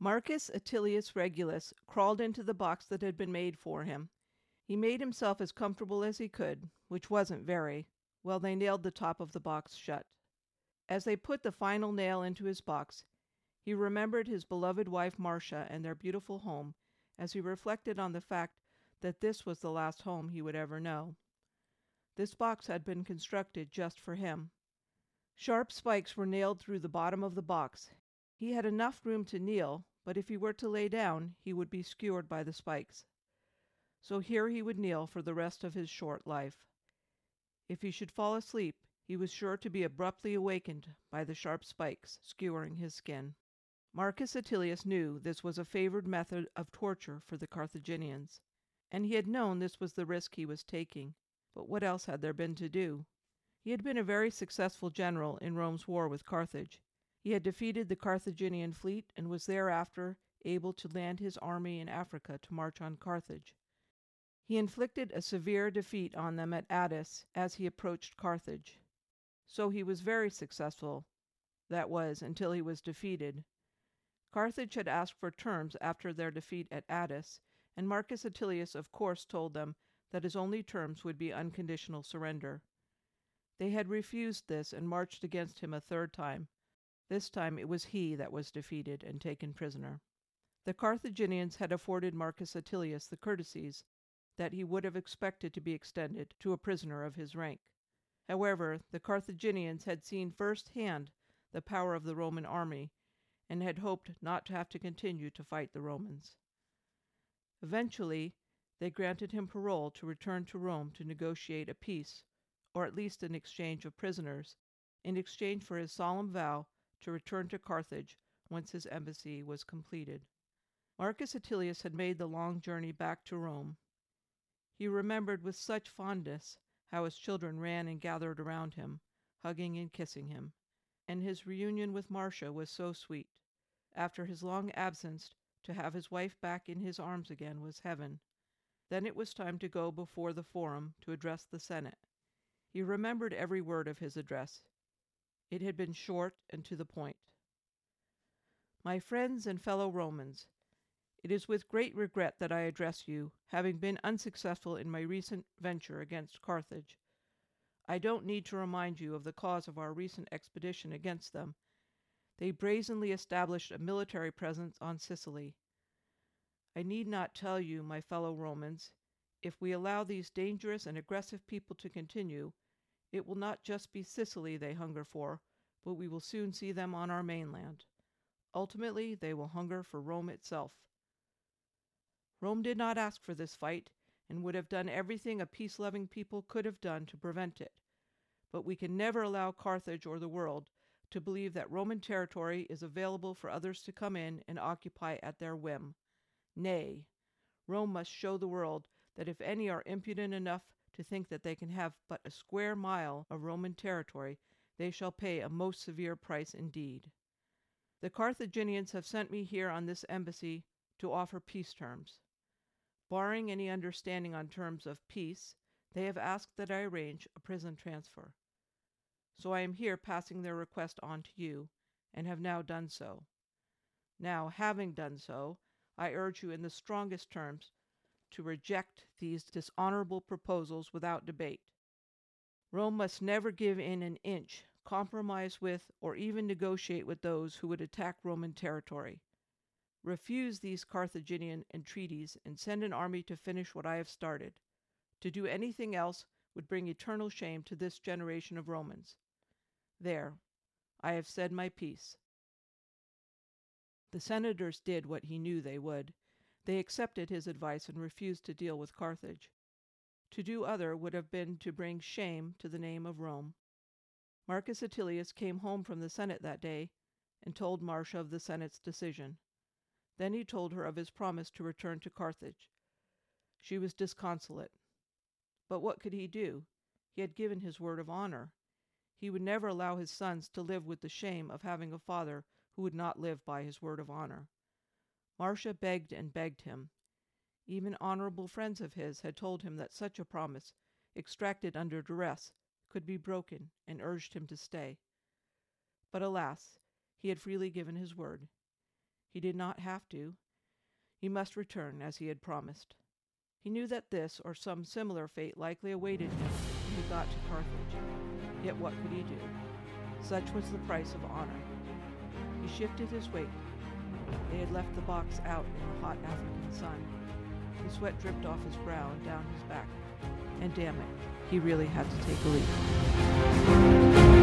Marcus Atilius Regulus crawled into the box that had been made for him. He made himself as comfortable as he could, which wasn't very, while they nailed the top of the box shut. As they put the final nail into his box, he remembered his beloved wife Marcia and their beautiful home as he reflected on the fact that this was the last home he would ever know. This box had been constructed just for him. Sharp spikes were nailed through the bottom of the box. He had enough room to kneel, but if he were to lay down he would be skewered by the spikes. So here he would kneel for the rest of his short life. If he should fall asleep, he was sure to be abruptly awakened by the sharp spikes skewering his skin. Marcus Atilius knew this was a favored method of torture for the Carthaginians, and he had known this was the risk he was taking. But what else had there been to do? He had been a very successful general in Rome's war with Carthage. He had defeated the Carthaginian fleet and was thereafter able to land his army in Africa to march on Carthage. He inflicted a severe defeat on them at Adys as he approached Carthage. So he was very successful, that was, until he was defeated. Carthage had asked for terms after their defeat at Adys, and Marcus Atilius of course told them that his only terms would be unconditional surrender. They had refused this and marched against him a third time. This time it was he that was defeated and taken prisoner. The Carthaginians had afforded Marcus Atilius the courtesies that he would have expected to be extended to a prisoner of his rank. However, the Carthaginians had seen first hand the power of the Roman army, and had hoped not to have to continue to fight the Romans. Eventually, they granted him parole to return to Rome to negotiate a peace, or at least an exchange of prisoners, in exchange for his solemn vow to return to Carthage once his embassy was completed. Marcus Atilius had made the long journey back to Rome. He remembered with such fondness how his children ran and gathered around him, hugging and kissing him. And his reunion with Marcia was so sweet. After his long absence, to have his wife back in his arms again was heaven. Then it was time to go before the Forum to address the Senate. He remembered every word of his address. It had been short and to the point. My friends and fellow Romans, it is with great regret that I address you, having been unsuccessful in my recent venture against Carthage. I don't need to remind you of the cause of our recent expedition against them. They brazenly established a military presence on Sicily. I need not tell you, my fellow Romans, if we allow these dangerous and aggressive people to continue, it will not just be Sicily they hunger for, but we will soon see them on our mainland. Ultimately, they will hunger for Rome itself. Rome did not ask for this fight, and would have done everything a peace loving people could have done to prevent it. But we can never allow Carthage or the world to believe that Roman territory is available for others to come in and occupy at their whim. Nay, Rome must show the world that if any are impudent enough to think that they can have but a square mile of Roman territory, they shall pay a most severe price indeed. The Carthaginians have sent me here on this embassy to offer peace terms. Barring any understanding on terms of peace, they have asked that I arrange a prison transfer. So I am here passing their request on to you, and have now done so. Now, having done so, I urge you in the strongest terms to reject these dishonorable proposals without debate. Rome must never give in an inch, compromise with, or even negotiate with those who would attack Roman territory. Refuse these Carthaginian entreaties and send an army to finish what I have started. To do anything else would bring eternal shame to this generation of Romans. There, I have said my piece. The senators did what he knew they would. They accepted his advice and refused to deal with Carthage. To do other would have been to bring shame to the name of Rome. Marcus Atilius came home from the Senate that day and told Marcia of the Senate's decision. Then he told her of his promise to return to Carthage. She was disconsolate. But what could he do? He had given his word of honor. He would never allow his sons to live with the shame of having a father who would not live by his word of honor. Marcia begged and begged him. Even honorable friends of his had told him that such a promise, extracted under duress, could be broken, and urged him to stay. But alas, he had freely given his word. He did not have to. He must return as he had promised. He knew that this or some similar fate likely awaited him when he got to Carthage. Yet what could he do? Such was the price of honor. He shifted his weight. They had left the box out in the hot African sun. The sweat dripped off his brow and down his back. And damn it, he really had to take a leap.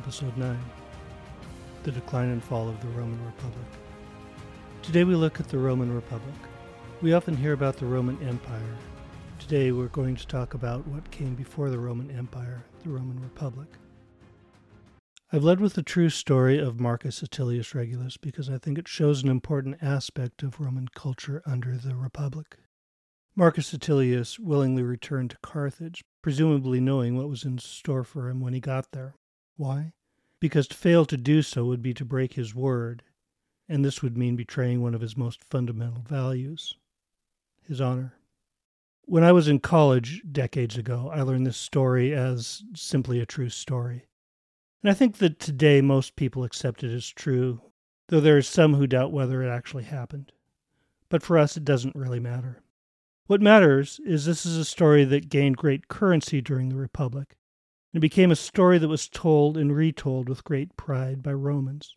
Episode 9 The Decline and Fall of the Roman Republic. Today we look at the Roman Republic. We often hear about the Roman Empire. Today we're going to talk about what came before the Roman Empire, the Roman Republic. I've led with the true story of Marcus Atilius Regulus because I think it shows an important aspect of Roman culture under the Republic. Marcus Atilius willingly returned to Carthage, presumably knowing what was in store for him when he got there. Why? Because to fail to do so would be to break his word, and this would mean betraying one of his most fundamental values his honor. When I was in college decades ago, I learned this story as simply a true story. And I think that today most people accept it as true, though there are some who doubt whether it actually happened. But for us, it doesn't really matter. What matters is this is a story that gained great currency during the Republic. It became a story that was told and retold with great pride by Romans.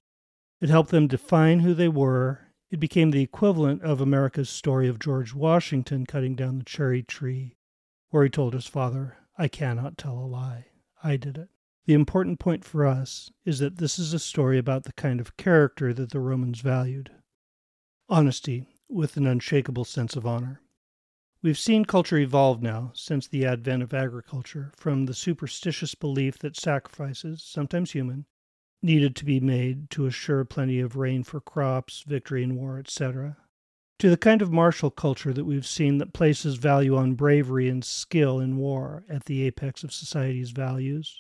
It helped them define who they were. It became the equivalent of America's story of George Washington cutting down the cherry tree, where he told his father, I cannot tell a lie. I did it. The important point for us is that this is a story about the kind of character that the Romans valued honesty with an unshakable sense of honor. We've seen culture evolve now since the advent of agriculture from the superstitious belief that sacrifices, sometimes human, needed to be made to assure plenty of rain for crops, victory in war, etc., to the kind of martial culture that we've seen that places value on bravery and skill in war at the apex of society's values,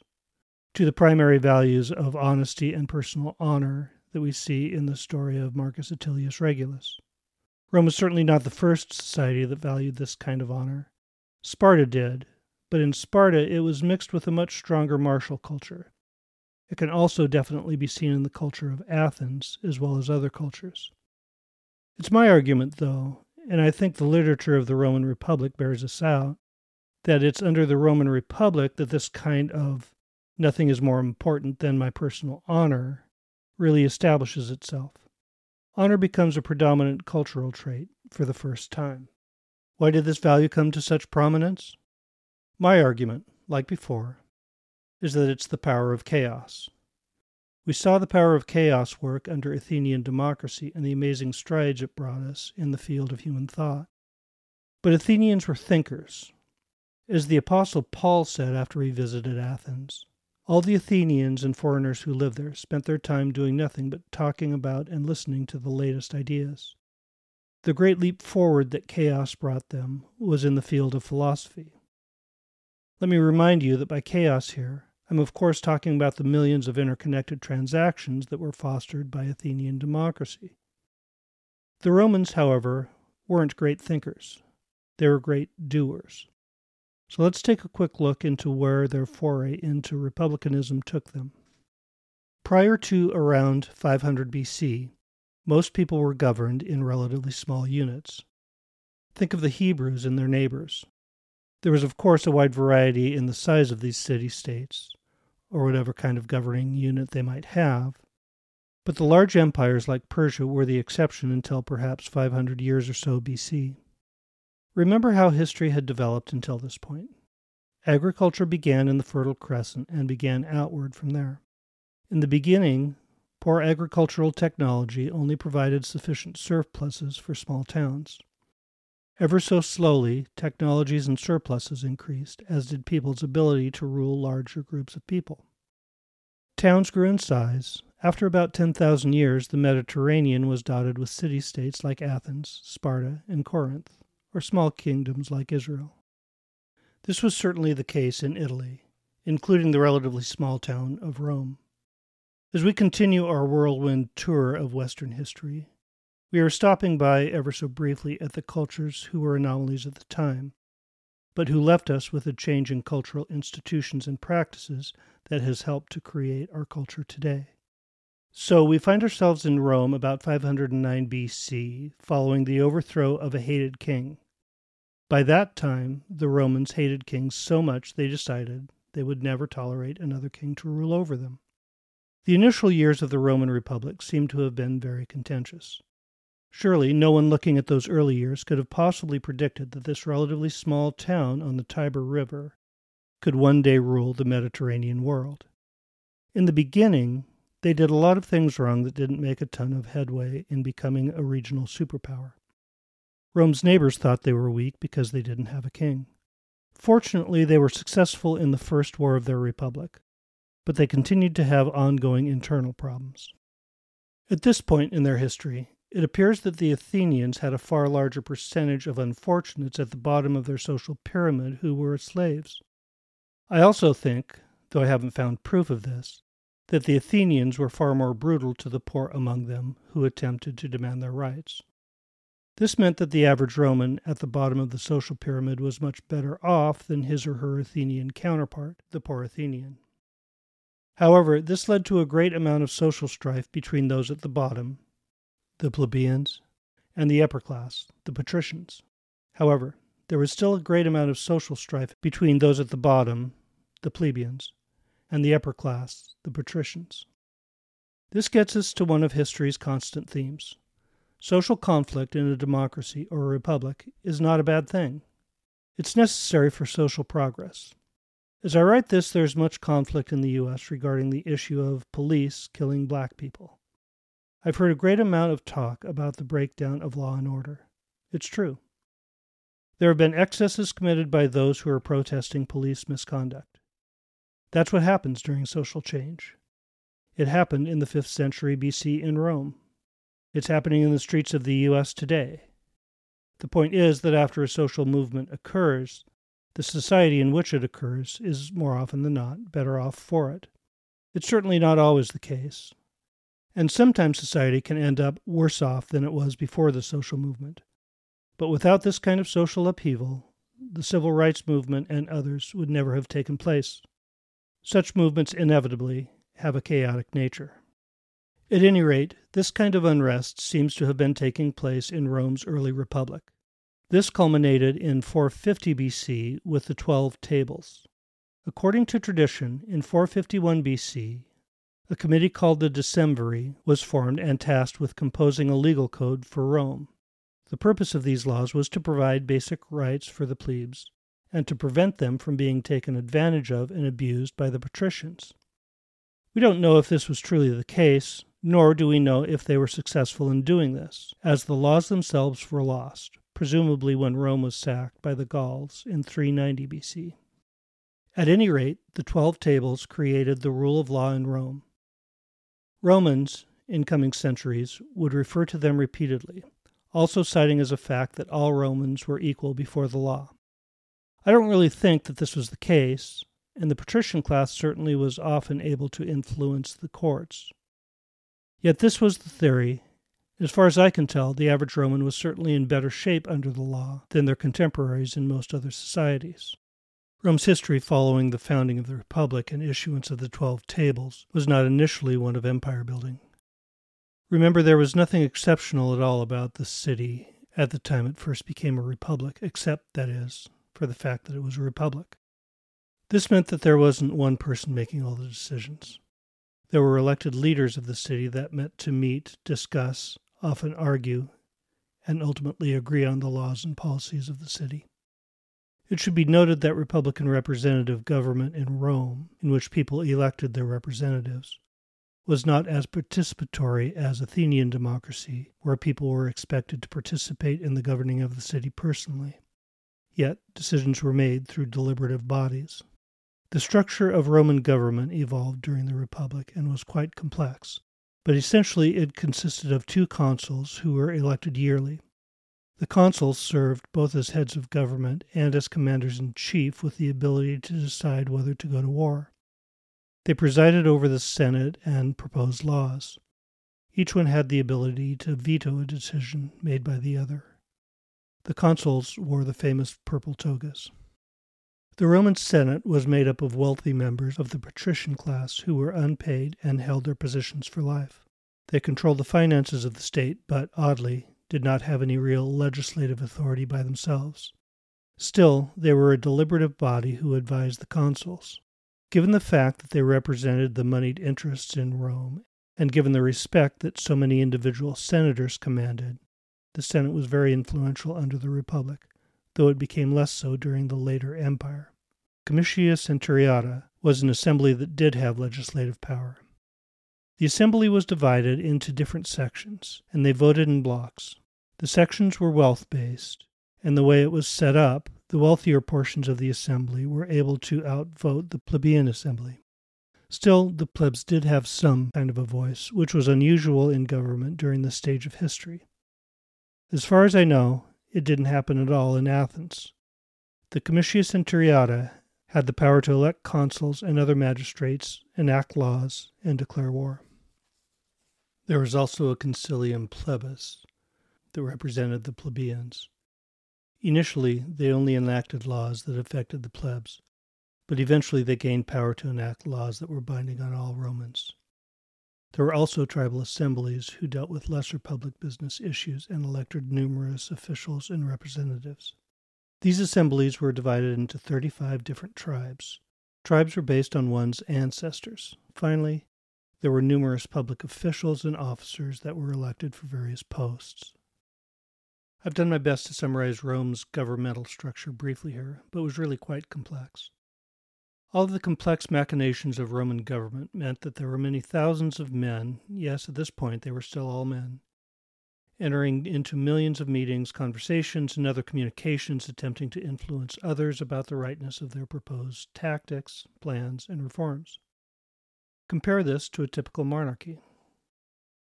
to the primary values of honesty and personal honor that we see in the story of Marcus Atilius Regulus. Rome was certainly not the first society that valued this kind of honor. Sparta did, but in Sparta it was mixed with a much stronger martial culture. It can also definitely be seen in the culture of Athens as well as other cultures. It's my argument, though, and I think the literature of the Roman Republic bears this out, that it's under the Roman Republic that this kind of nothing is more important than my personal honor really establishes itself. Honor becomes a predominant cultural trait for the first time. Why did this value come to such prominence? My argument, like before, is that it's the power of chaos. We saw the power of chaos work under Athenian democracy and the amazing strides it brought us in the field of human thought. But Athenians were thinkers. As the Apostle Paul said after he visited Athens, all the Athenians and foreigners who lived there spent their time doing nothing but talking about and listening to the latest ideas. The great leap forward that chaos brought them was in the field of philosophy. Let me remind you that by chaos here, I'm of course talking about the millions of interconnected transactions that were fostered by Athenian democracy. The Romans, however, weren't great thinkers, they were great doers. So let's take a quick look into where their foray into republicanism took them. Prior to around 500 BC, most people were governed in relatively small units. Think of the Hebrews and their neighbors. There was, of course, a wide variety in the size of these city states, or whatever kind of governing unit they might have, but the large empires like Persia were the exception until perhaps 500 years or so BC. Remember how history had developed until this point. Agriculture began in the Fertile Crescent and began outward from there. In the beginning, poor agricultural technology only provided sufficient surpluses for small towns. Ever so slowly, technologies and surpluses increased, as did people's ability to rule larger groups of people. Towns grew in size. After about 10,000 years, the Mediterranean was dotted with city states like Athens, Sparta, and Corinth or small kingdoms like Israel. This was certainly the case in Italy, including the relatively small town of Rome. As we continue our whirlwind tour of Western history, we are stopping by ever so briefly at the cultures who were anomalies at the time, but who left us with a change in cultural institutions and practices that has helped to create our culture today. So we find ourselves in Rome about 509 BC, following the overthrow of a hated king. By that time, the Romans hated kings so much they decided they would never tolerate another king to rule over them. The initial years of the Roman Republic seem to have been very contentious. Surely no one looking at those early years could have possibly predicted that this relatively small town on the Tiber River could one day rule the Mediterranean world. In the beginning, they did a lot of things wrong that didn't make a ton of headway in becoming a regional superpower. Rome's neighbors thought they were weak because they didn't have a king. Fortunately, they were successful in the first war of their republic, but they continued to have ongoing internal problems. At this point in their history, it appears that the Athenians had a far larger percentage of unfortunates at the bottom of their social pyramid who were slaves. I also think, though I haven't found proof of this, that the Athenians were far more brutal to the poor among them who attempted to demand their rights. This meant that the average Roman at the bottom of the social pyramid was much better off than his or her Athenian counterpart, the poor Athenian. However, this led to a great amount of social strife between those at the bottom, the plebeians, and the upper class, the patricians. However, there was still a great amount of social strife between those at the bottom, the plebeians, and the upper class, the patricians. This gets us to one of history's constant themes. Social conflict in a democracy or a republic is not a bad thing. It's necessary for social progress. As I write this, there's much conflict in the U.S. regarding the issue of police killing black people. I've heard a great amount of talk about the breakdown of law and order. It's true. There have been excesses committed by those who are protesting police misconduct. That's what happens during social change. It happened in the 5th century BC in Rome. It's happening in the streets of the U.S. today. The point is that after a social movement occurs, the society in which it occurs is more often than not better off for it. It's certainly not always the case, and sometimes society can end up worse off than it was before the social movement. But without this kind of social upheaval, the civil rights movement and others would never have taken place. Such movements inevitably have a chaotic nature. At any rate, this kind of unrest seems to have been taking place in Rome's early republic. This culminated in 450 BC with the Twelve Tables. According to tradition, in 451 BC, a committee called the Decemviri was formed and tasked with composing a legal code for Rome. The purpose of these laws was to provide basic rights for the plebes and to prevent them from being taken advantage of and abused by the patricians. We don't know if this was truly the case, nor do we know if they were successful in doing this, as the laws themselves were lost presumably when Rome was sacked by the Gauls in 390 BC. At any rate, the Twelve Tables created the rule of law in Rome. Romans, in coming centuries, would refer to them repeatedly, also citing as a fact that all Romans were equal before the law. I don't really think that this was the case, and the patrician class certainly was often able to influence the courts. Yet this was the theory, as far as I can tell, the average Roman was certainly in better shape under the law than their contemporaries in most other societies. Rome's history following the founding of the Republic and issuance of the Twelve Tables was not initially one of empire building. Remember, there was nothing exceptional at all about the city at the time it first became a republic, except, that is, for the fact that it was a republic. This meant that there wasn't one person making all the decisions. There were elected leaders of the city that met to meet, discuss, often argue, and ultimately agree on the laws and policies of the city. It should be noted that Republican representative government in Rome, in which people elected their representatives, was not as participatory as Athenian democracy, where people were expected to participate in the governing of the city personally. Yet decisions were made through deliberative bodies. The structure of Roman government evolved during the Republic and was quite complex, but essentially it consisted of two consuls who were elected yearly. The consuls served both as heads of government and as commanders in chief with the ability to decide whether to go to war. They presided over the Senate and proposed laws. Each one had the ability to veto a decision made by the other. The consuls wore the famous purple togas. The Roman Senate was made up of wealthy members of the patrician class who were unpaid and held their positions for life. They controlled the finances of the state, but, oddly, did not have any real legislative authority by themselves. Still, they were a deliberative body who advised the consuls. Given the fact that they represented the moneyed interests in Rome, and given the respect that so many individual senators commanded, the Senate was very influential under the Republic, though it became less so during the later Empire. Comitia Centuriata was an assembly that did have legislative power. The assembly was divided into different sections, and they voted in blocks. The sections were wealth based, and the way it was set up, the wealthier portions of the assembly were able to outvote the plebeian assembly. Still, the plebs did have some kind of a voice, which was unusual in government during this stage of history. As far as I know, it didn't happen at all in Athens. The Comitia Centuriata had the power to elect consuls and other magistrates, enact laws, and declare war. There was also a concilium plebis that represented the plebeians. Initially, they only enacted laws that affected the plebs, but eventually they gained power to enact laws that were binding on all Romans. There were also tribal assemblies who dealt with lesser public business issues and elected numerous officials and representatives. These assemblies were divided into 35 different tribes. Tribes were based on one's ancestors. Finally, there were numerous public officials and officers that were elected for various posts. I've done my best to summarize Rome's governmental structure briefly here, but it was really quite complex. All the complex machinations of Roman government meant that there were many thousands of men, yes, at this point they were still all men, entering into millions of meetings, conversations, and other communications attempting to influence others about the rightness of their proposed tactics, plans, and reforms. Compare this to a typical monarchy.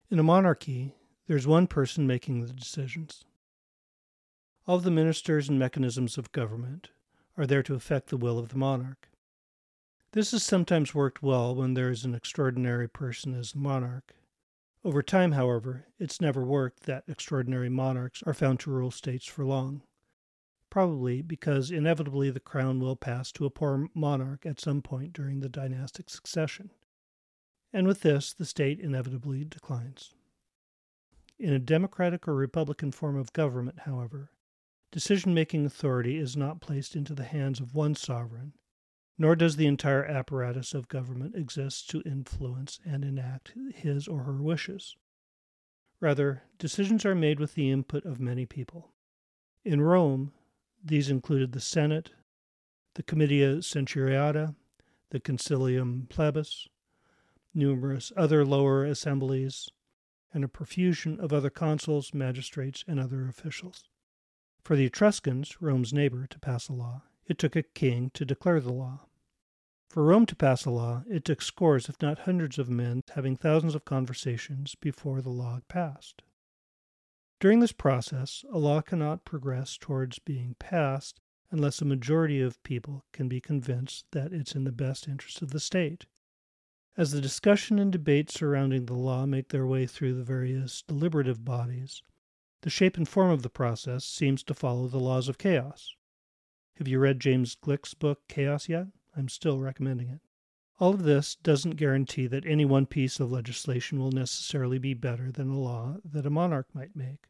In a monarchy, there's one person making the decisions. All the ministers and mechanisms of government are there to effect the will of the monarch. This has sometimes worked well when there is an extraordinary person as monarch. Over time, however, it's never worked that extraordinary monarchs are found to rule states for long. Probably because inevitably the crown will pass to a poor monarch at some point during the dynastic succession. And with this, the state inevitably declines. In a democratic or republican form of government, however, decision making authority is not placed into the hands of one sovereign, nor does the entire apparatus of government exist to influence and enact his or her wishes. Rather, decisions are made with the input of many people. In Rome, these included the Senate, the Comitia Centuriata, the Concilium Plebis, numerous other lower assemblies, and a profusion of other consuls, magistrates, and other officials. For the Etruscans, Rome's neighbor, to pass a law, it took a king to declare the law. For Rome to pass a law, it took scores, if not hundreds, of men having thousands of conversations before the law passed. During this process, a law cannot progress towards being passed unless a majority of people can be convinced that it's in the best interest of the state. As the discussion and debate surrounding the law make their way through the various deliberative bodies, the shape and form of the process seems to follow the laws of chaos. Have you read James Gleick's book, Chaos, yet? I'm still recommending it. All of this doesn't guarantee that any one piece of legislation will necessarily be better than a law that a monarch might make,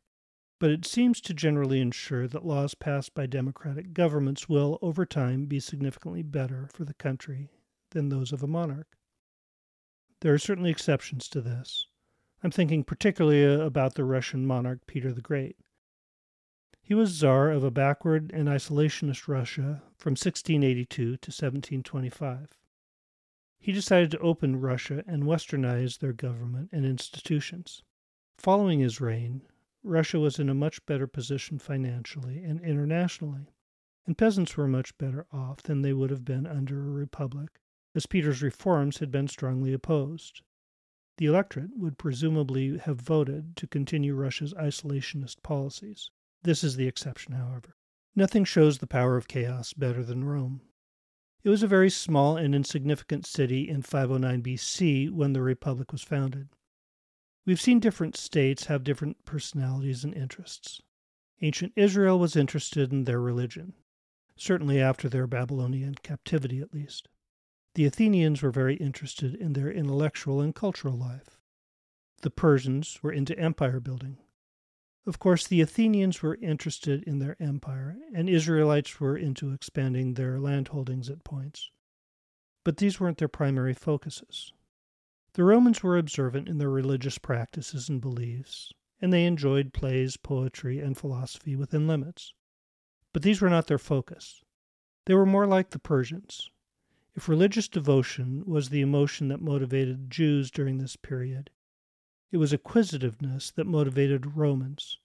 but it seems to generally ensure that laws passed by democratic governments will, over time, be significantly better for the country than those of a monarch. There are certainly exceptions to this. I'm thinking particularly about the Russian monarch Peter the Great. He was czar of a backward and isolationist Russia from 1682 to 1725. He decided to open Russia and westernize their government and institutions. Following his reign, Russia was in a much better position financially and internationally, and peasants were much better off than they would have been under a republic, as Peter's reforms had been strongly opposed. The electorate would presumably have voted to continue Russia's isolationist policies. This is the exception, however. Nothing shows the power of chaos better than Rome. It was a very small and insignificant city in 509 BC when the Republic was founded. We've seen different states have different personalities and interests. Ancient Israel was interested in their religion, certainly after their Babylonian captivity at least. The Athenians were very interested in their intellectual and cultural life. The Persians were into empire building. Of course, the Athenians were interested in their empire, and Israelites were into expanding their landholdings at points. But these weren't their primary focuses. The Romans were observant in their religious practices and beliefs, and they enjoyed plays, poetry, and philosophy within limits. But these were not their focus. They were more like the Persians. If religious devotion was the emotion that motivated Jews during this period, it was acquisitiveness that motivated Romans.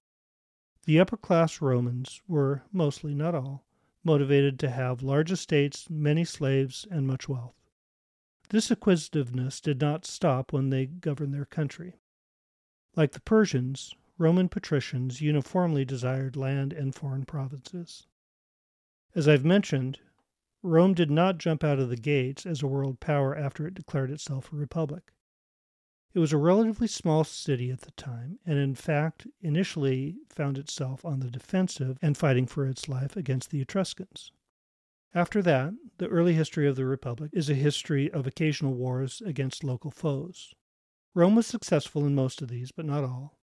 The upper class Romans were, mostly, not all, motivated to have large estates, many slaves, and much wealth. This acquisitiveness did not stop when they governed their country. Like the Persians, Roman patricians uniformly desired land and foreign provinces. As I've mentioned, Rome did not jump out of the gates as a world power after it declared itself a republic. It was a relatively small city at the time, and in fact initially found itself on the defensive and fighting for its life against the Etruscans. After that, the early history of the Republic is a history of occasional wars against local foes. Rome was successful in most of these, but not all.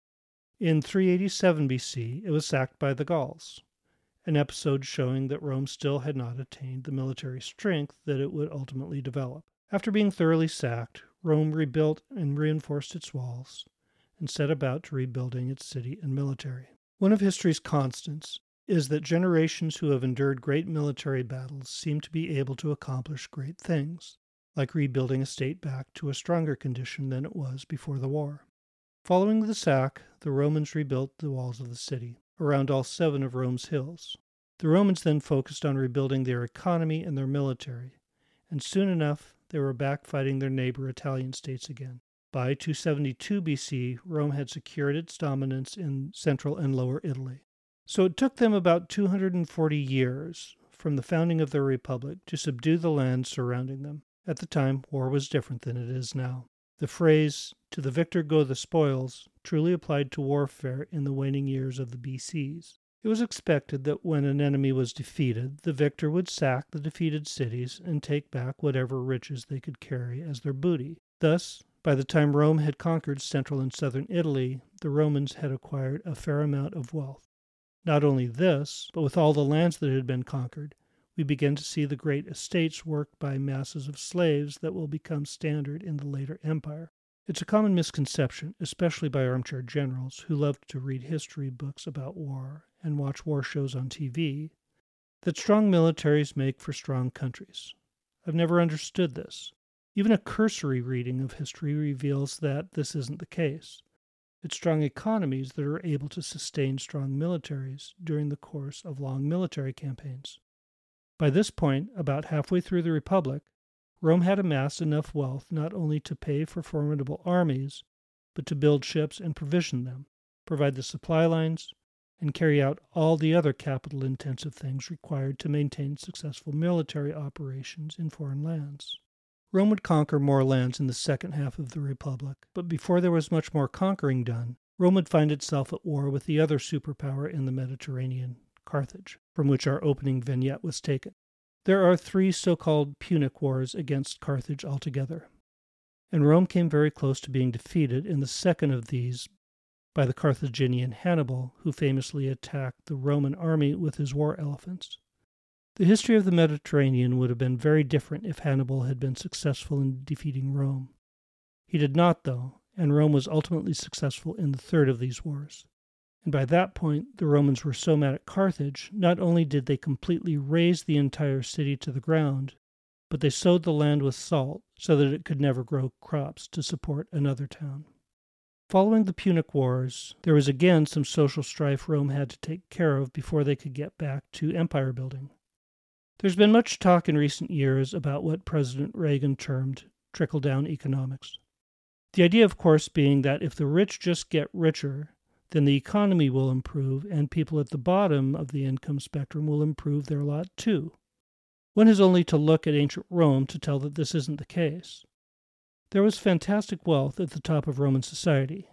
In 387 BC, it was sacked by the Gauls, an episode showing that Rome still had not attained the military strength that it would ultimately develop. After being thoroughly sacked, Rome rebuilt and reinforced its walls and set about to rebuilding its city and military. One of history's constants is that generations who have endured great military battles seem to be able to accomplish great things, like rebuilding a state back to a stronger condition than it was before the war. Following the sack, the Romans rebuilt the walls of the city, around all seven of Rome's hills. The Romans then focused on rebuilding their economy and their military, and soon enough they were back fighting their neighbor Italian states again. By 272 BC, Rome had secured its dominance in central and lower Italy. So it took them about 240 years from the founding of their republic to subdue the lands surrounding them. At the time, war was different than it is now. The phrase, to the victor go the spoils, truly applied to warfare in the waning years of the BCs. It was expected that when an enemy was defeated, the victor would sack the defeated cities and take back whatever riches they could carry as their booty. Thus, by the time Rome had conquered central and southern Italy, the Romans had acquired a fair amount of wealth. Not only this, but with all the lands that had been conquered, we begin to see the great estates worked by masses of slaves that will become standard in the later empire. It's a common misconception, especially by armchair generals who love to read history books about war and watch war shows on TV, that strong militaries make for strong countries. I've never understood this. Even a cursory reading of history reveals that this isn't the case. It's strong economies that are able to sustain strong militaries during the course of long military campaigns. By this point, about halfway through the Republic, Rome had amassed enough wealth not only to pay for formidable armies, but to build ships and provision them, provide the supply lines, and carry out all the other capital intensive things required to maintain successful military operations in foreign lands. Rome would conquer more lands in the second half of the Republic, but before there was much more conquering done, Rome would find itself at war with the other superpower in the Mediterranean, Carthage, from which our opening vignette was taken. There are three so called Punic Wars against Carthage altogether, and Rome came very close to being defeated in the second of these by the Carthaginian Hannibal, who famously attacked the Roman army with his war elephants. The history of the Mediterranean would have been very different if Hannibal had been successful in defeating Rome. He did not, though, and Rome was ultimately successful in the third of these wars. And by that point, the Romans were so mad at Carthage, not only did they completely raze the entire city to the ground, but they sowed the land with salt so that it could never grow crops to support another town. Following the Punic Wars, there was again some social strife Rome had to take care of before they could get back to empire building. There's been much talk in recent years about what President Reagan termed trickle down economics. The idea, of course, being that if the rich just get richer, then the economy will improve and people at the bottom of the income spectrum will improve their lot too. One has only to look at ancient Rome to tell that this isn't the case. There was fantastic wealth at the top of Roman society,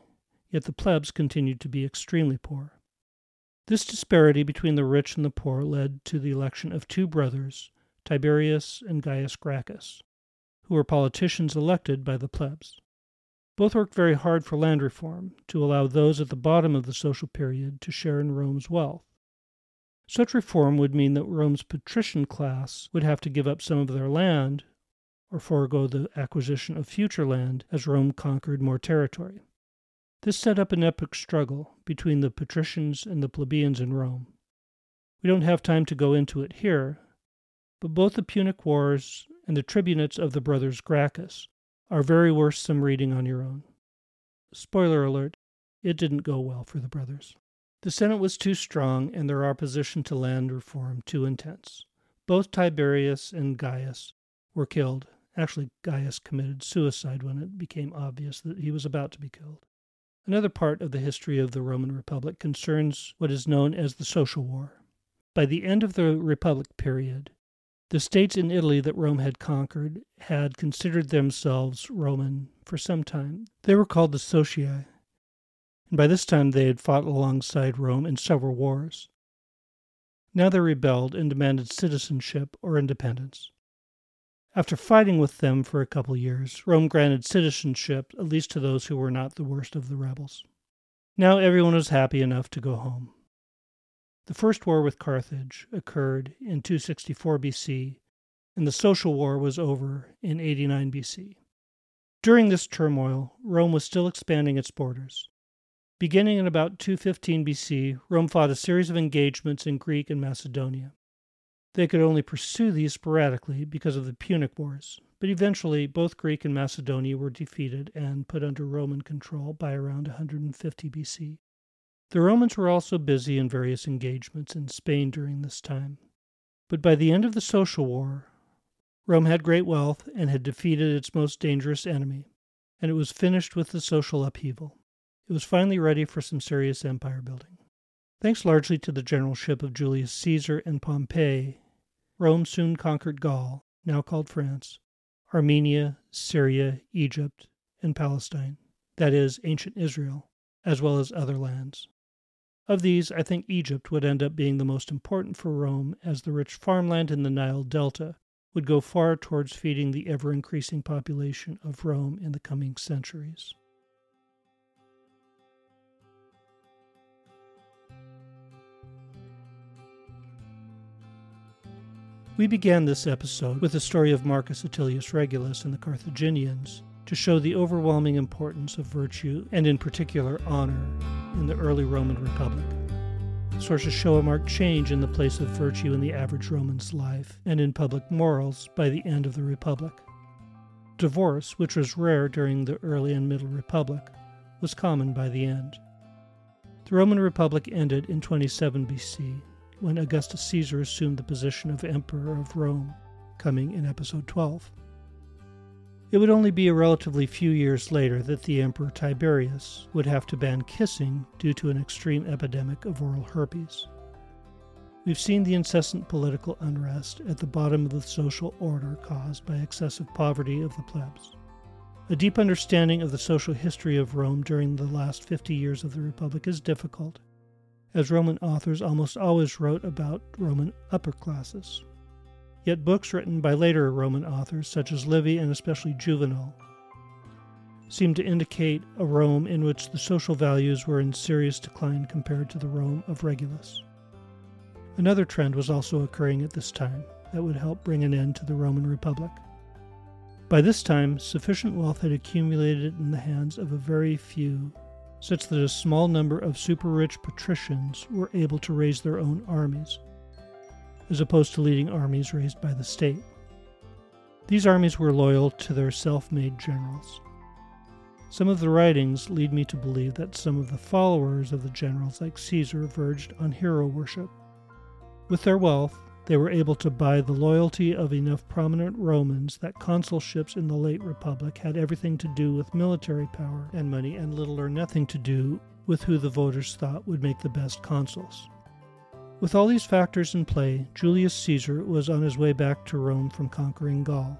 yet the plebs continued to be extremely poor. This disparity between the rich and the poor led to the election of two brothers, Tiberius and Gaius Gracchus, who were politicians elected by the plebs. Both worked very hard for land reform to allow those at the bottom of the social period to share in Rome's wealth. Such reform would mean that Rome's patrician class would have to give up some of their land or forego the acquisition of future land as Rome conquered more territory. This set up an epic struggle between the patricians and the plebeians in Rome. We don't have time to go into it here, but both the Punic Wars and the tribunates of the brothers Gracchus are very worth some reading on your own. Spoiler alert, it didn't go well for the brothers. The Senate was too strong and their opposition to land reform too intense. Both Tiberius and Gaius were killed. Actually, Gaius committed suicide when it became obvious that he was about to be killed. Another part of the history of the Roman Republic concerns what is known as the Social War. By the end of the Republic period, the states in Italy that Rome had conquered had considered themselves Roman for some time. They were called the Socii, and by this time they had fought alongside Rome in several wars. Now they rebelled and demanded citizenship or independence. After fighting with them for a couple years, Rome granted citizenship at least to those who were not the worst of the rebels. Now everyone was happy enough to go home. The first war with Carthage occurred in 264 BC, and the social war was over in 89 BC. During this turmoil, Rome was still expanding its borders. Beginning in about 215 BC, Rome fought a series of engagements in Greek and Macedonia. They could only pursue these sporadically because of the Punic Wars, but eventually both Greek and Macedonia were defeated and put under Roman control by around 150 BC. The Romans were also busy in various engagements in Spain during this time. But by the end of the Social War, Rome had great wealth and had defeated its most dangerous enemy, and it was finished with the social upheaval. It was finally ready for some serious empire building. Thanks largely to the generalship of Julius Caesar and Pompey, Rome soon conquered Gaul, now called France, Armenia, Syria, Egypt, and Palestine, that is, ancient Israel, as well as other lands. Of these, I think Egypt would end up being the most important for Rome, as the rich farmland in the Nile Delta would go far towards feeding the ever increasing population of Rome in the coming centuries. We began this episode with the story of Marcus Atilius Regulus and the Carthaginians, to show the overwhelming importance of virtue, and in particular honor, in the early Roman Republic. Sources show a marked change in the place of virtue in the average Roman's life and in public morals by the end of the Republic. Divorce, which was rare during the early and middle Republic, was common by the end. The Roman Republic ended in 27 BC when Augustus Caesar assumed the position of Emperor of Rome, coming in episode 12. It would only be a relatively few years later that the Emperor Tiberius would have to ban kissing due to an extreme epidemic of oral herpes. We've seen the incessant political unrest at the bottom of the social order caused by excessive poverty of the plebs. A deep understanding of the social history of Rome during the last 50 years of the Republic is difficult, as Roman authors almost always wrote about Roman upper classes. Yet books written by later Roman authors, such as Livy and especially Juvenal, seem to indicate a Rome in which the social values were in serious decline compared to the Rome of Regulus. Another trend was also occurring at this time that would help bring an end to the Roman Republic. By this time, sufficient wealth had accumulated in the hands of a very few, such that a small number of super rich patricians were able to raise their own armies as opposed to leading armies raised by the state. These armies were loyal to their self made generals. Some of the writings lead me to believe that some of the followers of the generals, like Caesar, verged on hero worship. With their wealth, they were able to buy the loyalty of enough prominent Romans that consulships in the late Republic had everything to do with military power and money and little or nothing to do with who the voters thought would make the best consuls. With all these factors in play, Julius Caesar was on his way back to Rome from conquering Gaul.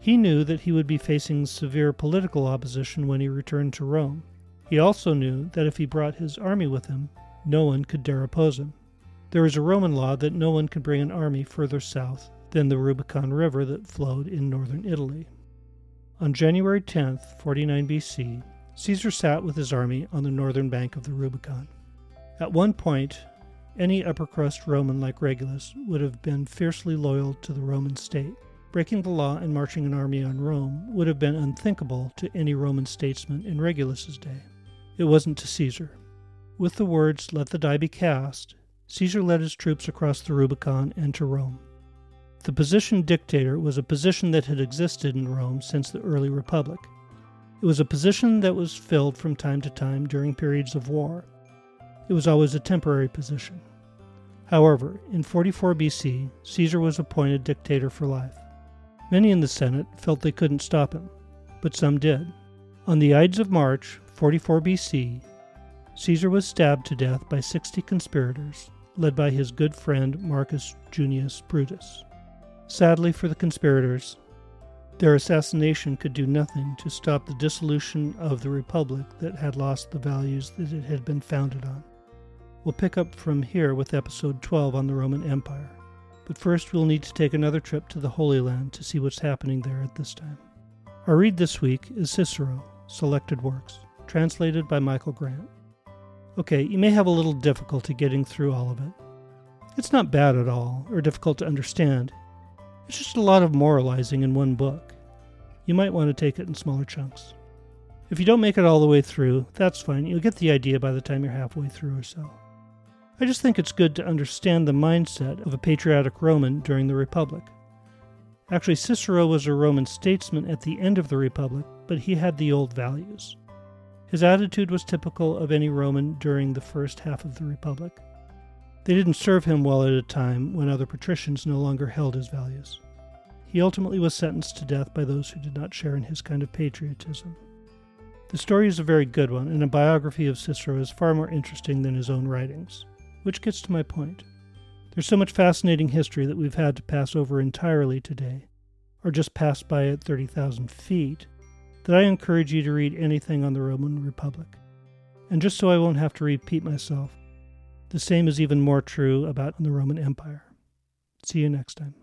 He knew that he would be facing severe political opposition when he returned to Rome. He also knew that if he brought his army with him, no one could dare oppose him. There is a Roman law that no one could bring an army further south than the Rubicon River that flowed in northern Italy. On January 10, 49 BC, Caesar sat with his army on the northern bank of the Rubicon. At one point, any upper crust Roman like Regulus would have been fiercely loyal to the Roman state. Breaking the law and marching an army on Rome would have been unthinkable to any Roman statesman in Regulus's day. It wasn't to Caesar. With the words, Let the die be cast, Caesar led his troops across the Rubicon and to Rome. The position dictator was a position that had existed in Rome since the early Republic. It was a position that was filled from time to time during periods of war. It was always a temporary position. However, in 44 BC, Caesar was appointed dictator for life. Many in the Senate felt they couldn't stop him, but some did. On the Ides of March, 44 BC, Caesar was stabbed to death by 60 conspirators, led by his good friend Marcus Junius Brutus. Sadly for the conspirators, their assassination could do nothing to stop the dissolution of the republic that had lost the values that it had been founded on. We'll pick up from here with episode 12 on the Roman Empire. But first, we'll need to take another trip to the Holy Land to see what's happening there at this time. Our read this week is Cicero, Selected Works, translated by Michael Grant. Okay, you may have a little difficulty getting through all of it. It's not bad at all, or difficult to understand. It's just a lot of moralizing in one book. You might want to take it in smaller chunks. If you don't make it all the way through, that's fine. You'll get the idea by the time you're halfway through or so. I just think it's good to understand the mindset of a patriotic Roman during the Republic. Actually, Cicero was a Roman statesman at the end of the Republic, but he had the old values. His attitude was typical of any Roman during the first half of the Republic. They didn't serve him well at a time when other patricians no longer held his values. He ultimately was sentenced to death by those who did not share in his kind of patriotism. The story is a very good one, and a biography of Cicero is far more interesting than his own writings, which gets to my point. There's so much fascinating history that we've had to pass over entirely today, or just pass by at 30,000 feet, that I encourage you to read anything on the Roman Republic. And just so I won't have to repeat myself, the same is even more true about the Roman Empire. See you next time.